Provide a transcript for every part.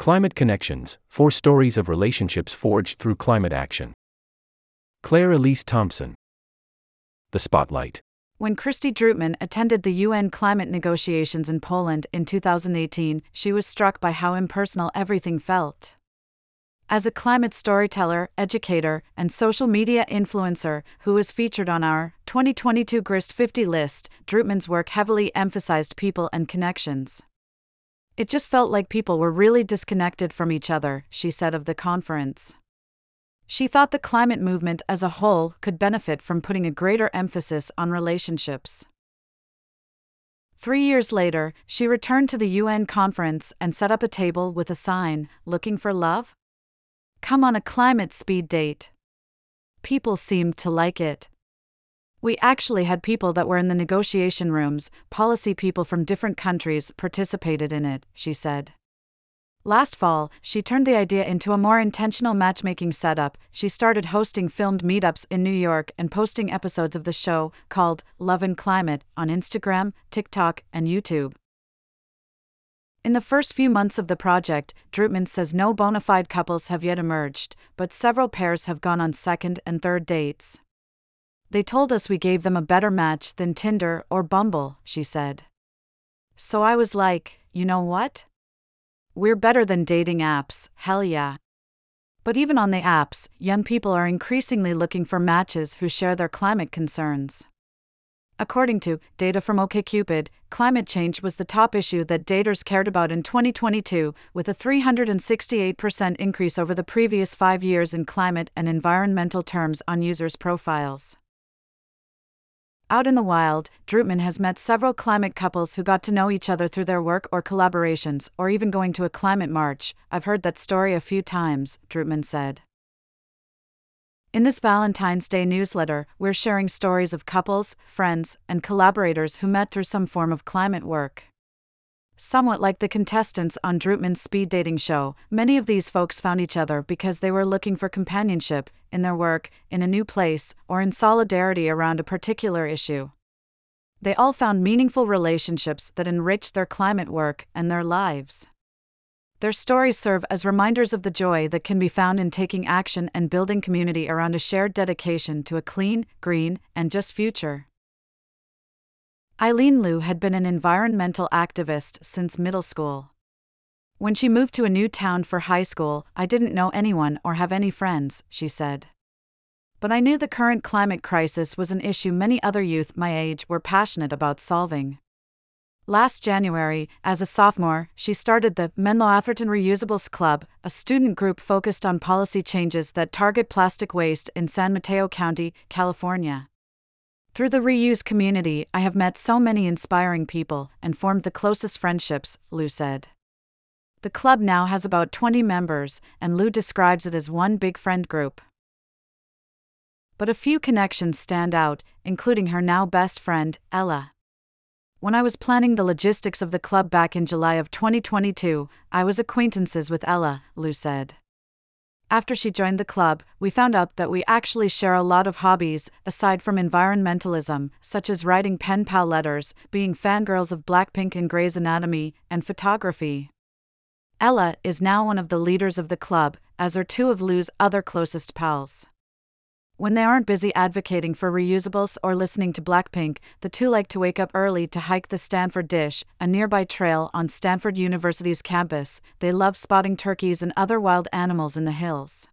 Climate Connections Four Stories of Relationships Forged Through Climate Action. Claire Elise Thompson. The Spotlight. When Kristy Drutman attended the UN climate negotiations in Poland in 2018, she was struck by how impersonal everything felt. As a climate storyteller, educator, and social media influencer who was featured on our 2022 Grist 50 list, Droopman's work heavily emphasized people and connections. It just felt like people were really disconnected from each other, she said of the conference. She thought the climate movement as a whole could benefit from putting a greater emphasis on relationships. Three years later, she returned to the UN conference and set up a table with a sign Looking for love? Come on a climate speed date. People seemed to like it. We actually had people that were in the negotiation rooms, policy people from different countries participated in it, she said. Last fall, she turned the idea into a more intentional matchmaking setup. She started hosting filmed meetups in New York and posting episodes of the show, called Love and Climate, on Instagram, TikTok, and YouTube. In the first few months of the project, Drutman says no bona fide couples have yet emerged, but several pairs have gone on second and third dates. They told us we gave them a better match than Tinder or Bumble, she said. So I was like, you know what? We're better than dating apps, hell yeah. But even on the apps, young people are increasingly looking for matches who share their climate concerns. According to data from OkCupid, climate change was the top issue that daters cared about in 2022, with a 368% increase over the previous five years in climate and environmental terms on users' profiles. Out in the wild, Drutman has met several climate couples who got to know each other through their work or collaborations, or even going to a climate march. I've heard that story a few times, Drutman said. In this Valentine's Day newsletter, we're sharing stories of couples, friends, and collaborators who met through some form of climate work. Somewhat like the contestants on Drutman's speed dating show, many of these folks found each other because they were looking for companionship, in their work, in a new place, or in solidarity around a particular issue. They all found meaningful relationships that enriched their climate work and their lives. Their stories serve as reminders of the joy that can be found in taking action and building community around a shared dedication to a clean, green, and just future. Eileen Liu had been an environmental activist since middle school. When she moved to a new town for high school, I didn't know anyone or have any friends, she said. But I knew the current climate crisis was an issue many other youth my age were passionate about solving. Last January, as a sophomore, she started the Menlo Atherton Reusables Club, a student group focused on policy changes that target plastic waste in San Mateo County, California. Through the reuse community, I have met so many inspiring people and formed the closest friendships, Liu said. The club now has about 20 members, and Liu describes it as one big friend group. But a few connections stand out, including her now best friend, Ella. When I was planning the logistics of the club back in July of 2022, I was acquaintances with Ella, Liu said. After she joined the club, we found out that we actually share a lot of hobbies, aside from environmentalism, such as writing pen pal letters, being fangirls of Blackpink and Grey's Anatomy, and photography. Ella is now one of the leaders of the club, as are two of Liu's other closest pals. When they aren't busy advocating for reusables or listening to Blackpink, the two like to wake up early to hike the Stanford Dish, a nearby trail on Stanford University's campus. They love spotting turkeys and other wild animals in the hills.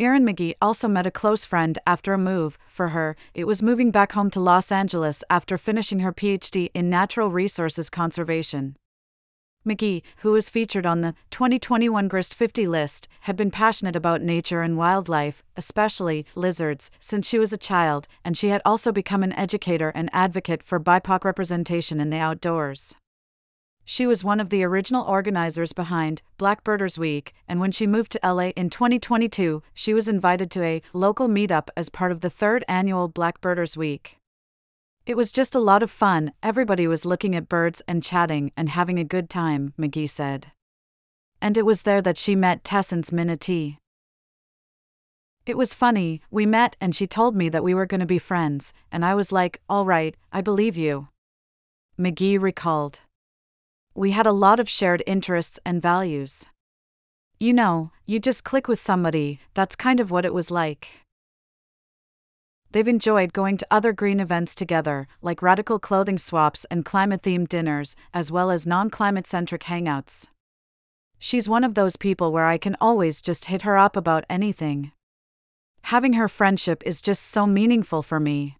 Earyn McGee also met a close friend after a move. For her, it was moving back home to Los Angeles after finishing her PhD in natural resources conservation. McGee, who was featured on the 2021 Grist 50 list, had been passionate about nature and wildlife, especially lizards, since she was a child, and she had also become an educator and advocate for BIPOC representation in the outdoors. She was one of the original organizers behind Blackbirders Week, and when she moved to LA in 2022, she was invited to a local meetup as part of the third annual Blackbirders Week. It was just a lot of fun, everybody was looking at birds and chatting and having a good time, McGee said. And it was there that she met Tessence Minati. It was funny, we met and she told me that we were going to be friends, and I was like, all right, I believe you. McGee recalled. we had a lot of shared interests and values. You know, you just click with somebody, that's kind of what it was like. They've enjoyed going to other green events together, like radical clothing swaps and climate themed dinners, as well as non climate centric hangouts. She's one of those people where I can always just hit her up about anything. Having her friendship is just so meaningful for me.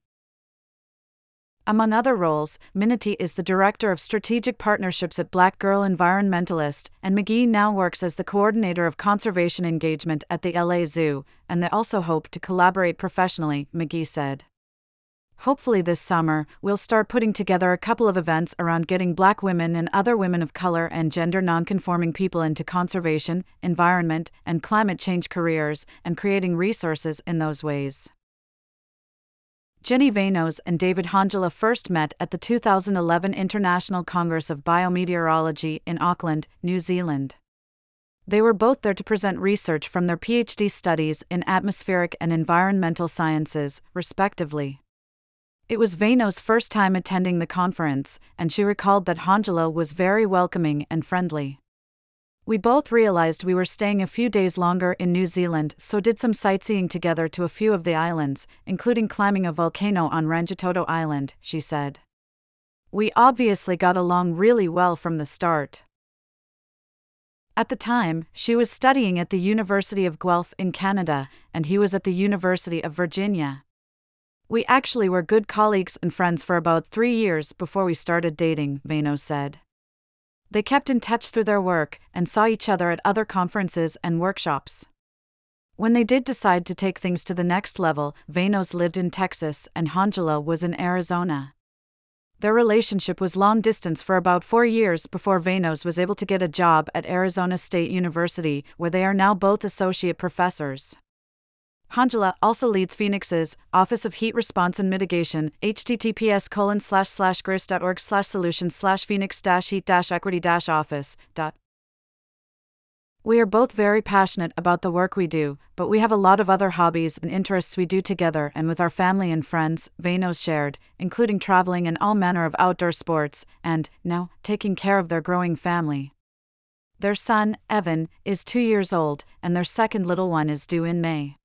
Among other roles, Minity is the Director of Strategic Partnerships at Black Girl Environmentalist, and McGee now works as the Coordinator of Conservation Engagement at the LA Zoo, and they also hope to collaborate professionally, McGee said. Hopefully, this summer, we'll start putting together a couple of events around getting black women and other women of color and gender nonconforming people into conservation, environment, and climate change careers, and creating resources in those ways. Jenny Vanos and David Hondula first met at the 2011 International Congress of Biometeorology in Auckland, New Zealand. They were both there to present research from their PhD studies in atmospheric and environmental sciences, respectively. It was Vanos' first time attending the conference, and she recalled that Hondula was very welcoming and friendly. We both realized we were staying a few days longer in New Zealand, so did some sightseeing together to a few of the islands, including climbing a volcano on Rangitoto Island, she said. We obviously got along really well from the start. At the time, she was studying at the University of Guelph in Canada, and he was at the University of Virginia. We actually were good colleagues and friends for about three years before we started dating, Vanos said. They kept in touch through their work and saw each other at other conferences and workshops. When they did decide to take things to the next level, Vanos lived in Texas and Hondula was in Arizona. Their relationship was long distance for about four years before Vanos was able to get a job at Arizona State University, where they are now both associate professors. Hondula also leads Phoenix's Office of Heat Response and Mitigation, https colon slash slash grist.org slash solutions slash phoenix dash heat dash equity dash office. Dot. We are both very passionate about the work we do, but we have a lot of other hobbies and interests we do together and with our family and friends, Vanos shared, including traveling and all manner of outdoor sports, and, now, taking care of their growing family. Their son, Evan, is two years old, and their second little one is due in May.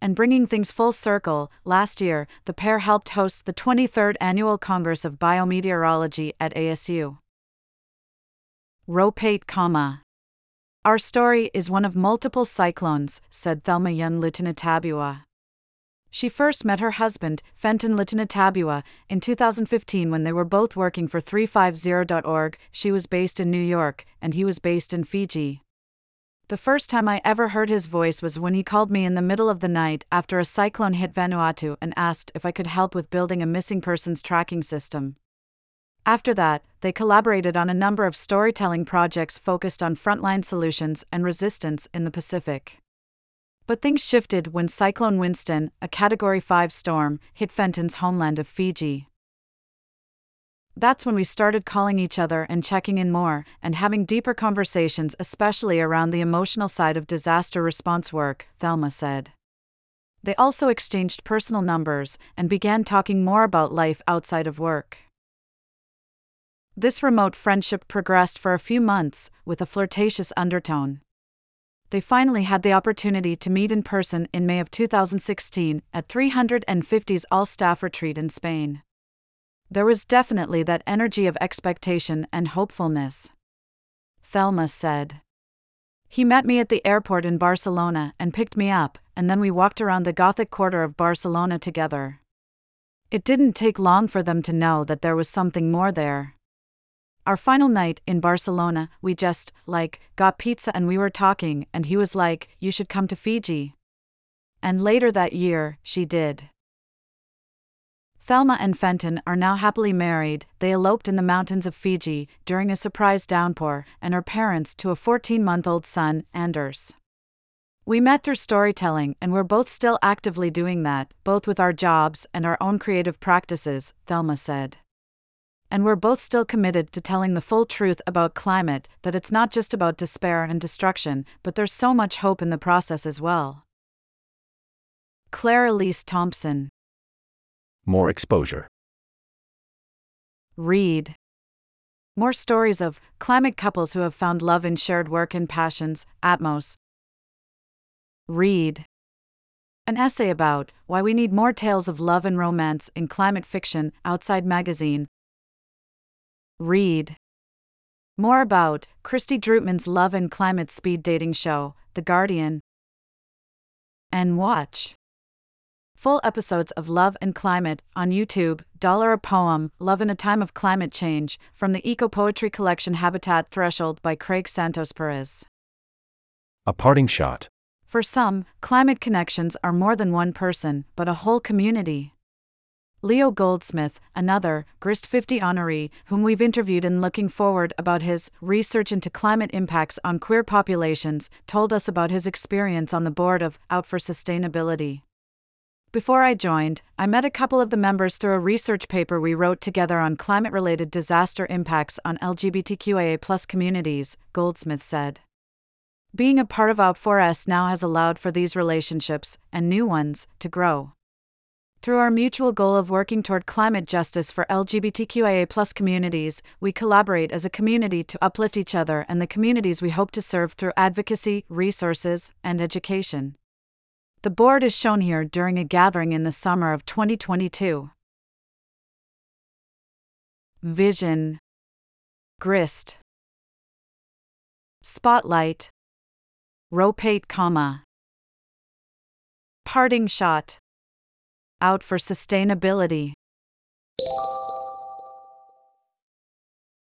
And bringing things full circle, last year, the pair helped host the 23rd Annual Congress of Biometeorology at ASU. Ropate, comma. Our story is one of multiple cyclones, said Thelma Young Lutunatabua. She first met her husband, Fenton Lutunatabua, in 2015 when they were both working for 350.org. She was based in New York, and he was based in Fiji. The first time I ever heard his voice was when he called me in the middle of the night after a cyclone hit Vanuatu and asked if I could help with building a missing persons tracking system. After that, they collaborated on a number of storytelling projects focused on frontline solutions and resistance in the Pacific. But things shifted when Cyclone Winston, a Category 5 storm, hit Fenton's homeland of Fiji. That's when we started calling each other and checking in more, and having deeper conversations, especially around the emotional side of disaster response work, Thelma said. They also exchanged personal numbers and began talking more about life outside of work. This remote friendship progressed for a few months, with a flirtatious undertone. They finally had the opportunity to meet in person in May of 2016 at 350's all staff retreat in Spain. There was definitely that energy of expectation and hopefulness. Thelma said. He met me at the airport in Barcelona and picked me up, and then we walked around the Gothic quarter of Barcelona together. It didn't take long for them to know that there was something more there. Our final night in Barcelona, we just, like, got pizza and we were talking, and he was like, You should come to Fiji. And later that year, she did. Thelma and Fenton are now happily married. They eloped in the mountains of Fiji during a surprise downpour and are parents to a 14 month old son, Anders. We met through storytelling and we're both still actively doing that, both with our jobs and our own creative practices, Thelma said. And we're both still committed to telling the full truth about climate that it's not just about despair and destruction, but there's so much hope in the process as well. Claire Elise Thompson more exposure. Read. More stories of climate couples who have found love in shared work and passions, Atmos. Read. An essay about why we need more tales of love and romance in climate fiction, Outside Magazine. Read. More about Kristy Drutman's love and climate speed dating show, The Guardian. And watch full episodes of Love and Climate on YouTube, Dollar a Poem, Love in a Time of Climate Change, from the eco poetry collection Habitat Threshold by Craig Santos Perez. A parting shot. For some, climate connections are more than one person, but a whole community. Leo Goldsmith, another Grist 50 honoree, whom we've interviewed and looking forward about his research into climate impacts on queer populations, told us about his experience on the board of Out for Sustainability. Before I joined, I met a couple of the members through a research paper we wrote together on climate related disaster impacts on LGBTQIA communities, Goldsmith said. Being a part of Out4S now has allowed for these relationships, and new ones, to grow. Through our mutual goal of working toward climate justice for LGBTQIA communities, we collaborate as a community to uplift each other and the communities we hope to serve through advocacy, resources, and education. The board is shown here during a gathering in the summer of 2022. Vision. Grist. Spotlight. Ropate comma. Parting shot. Out for sustainability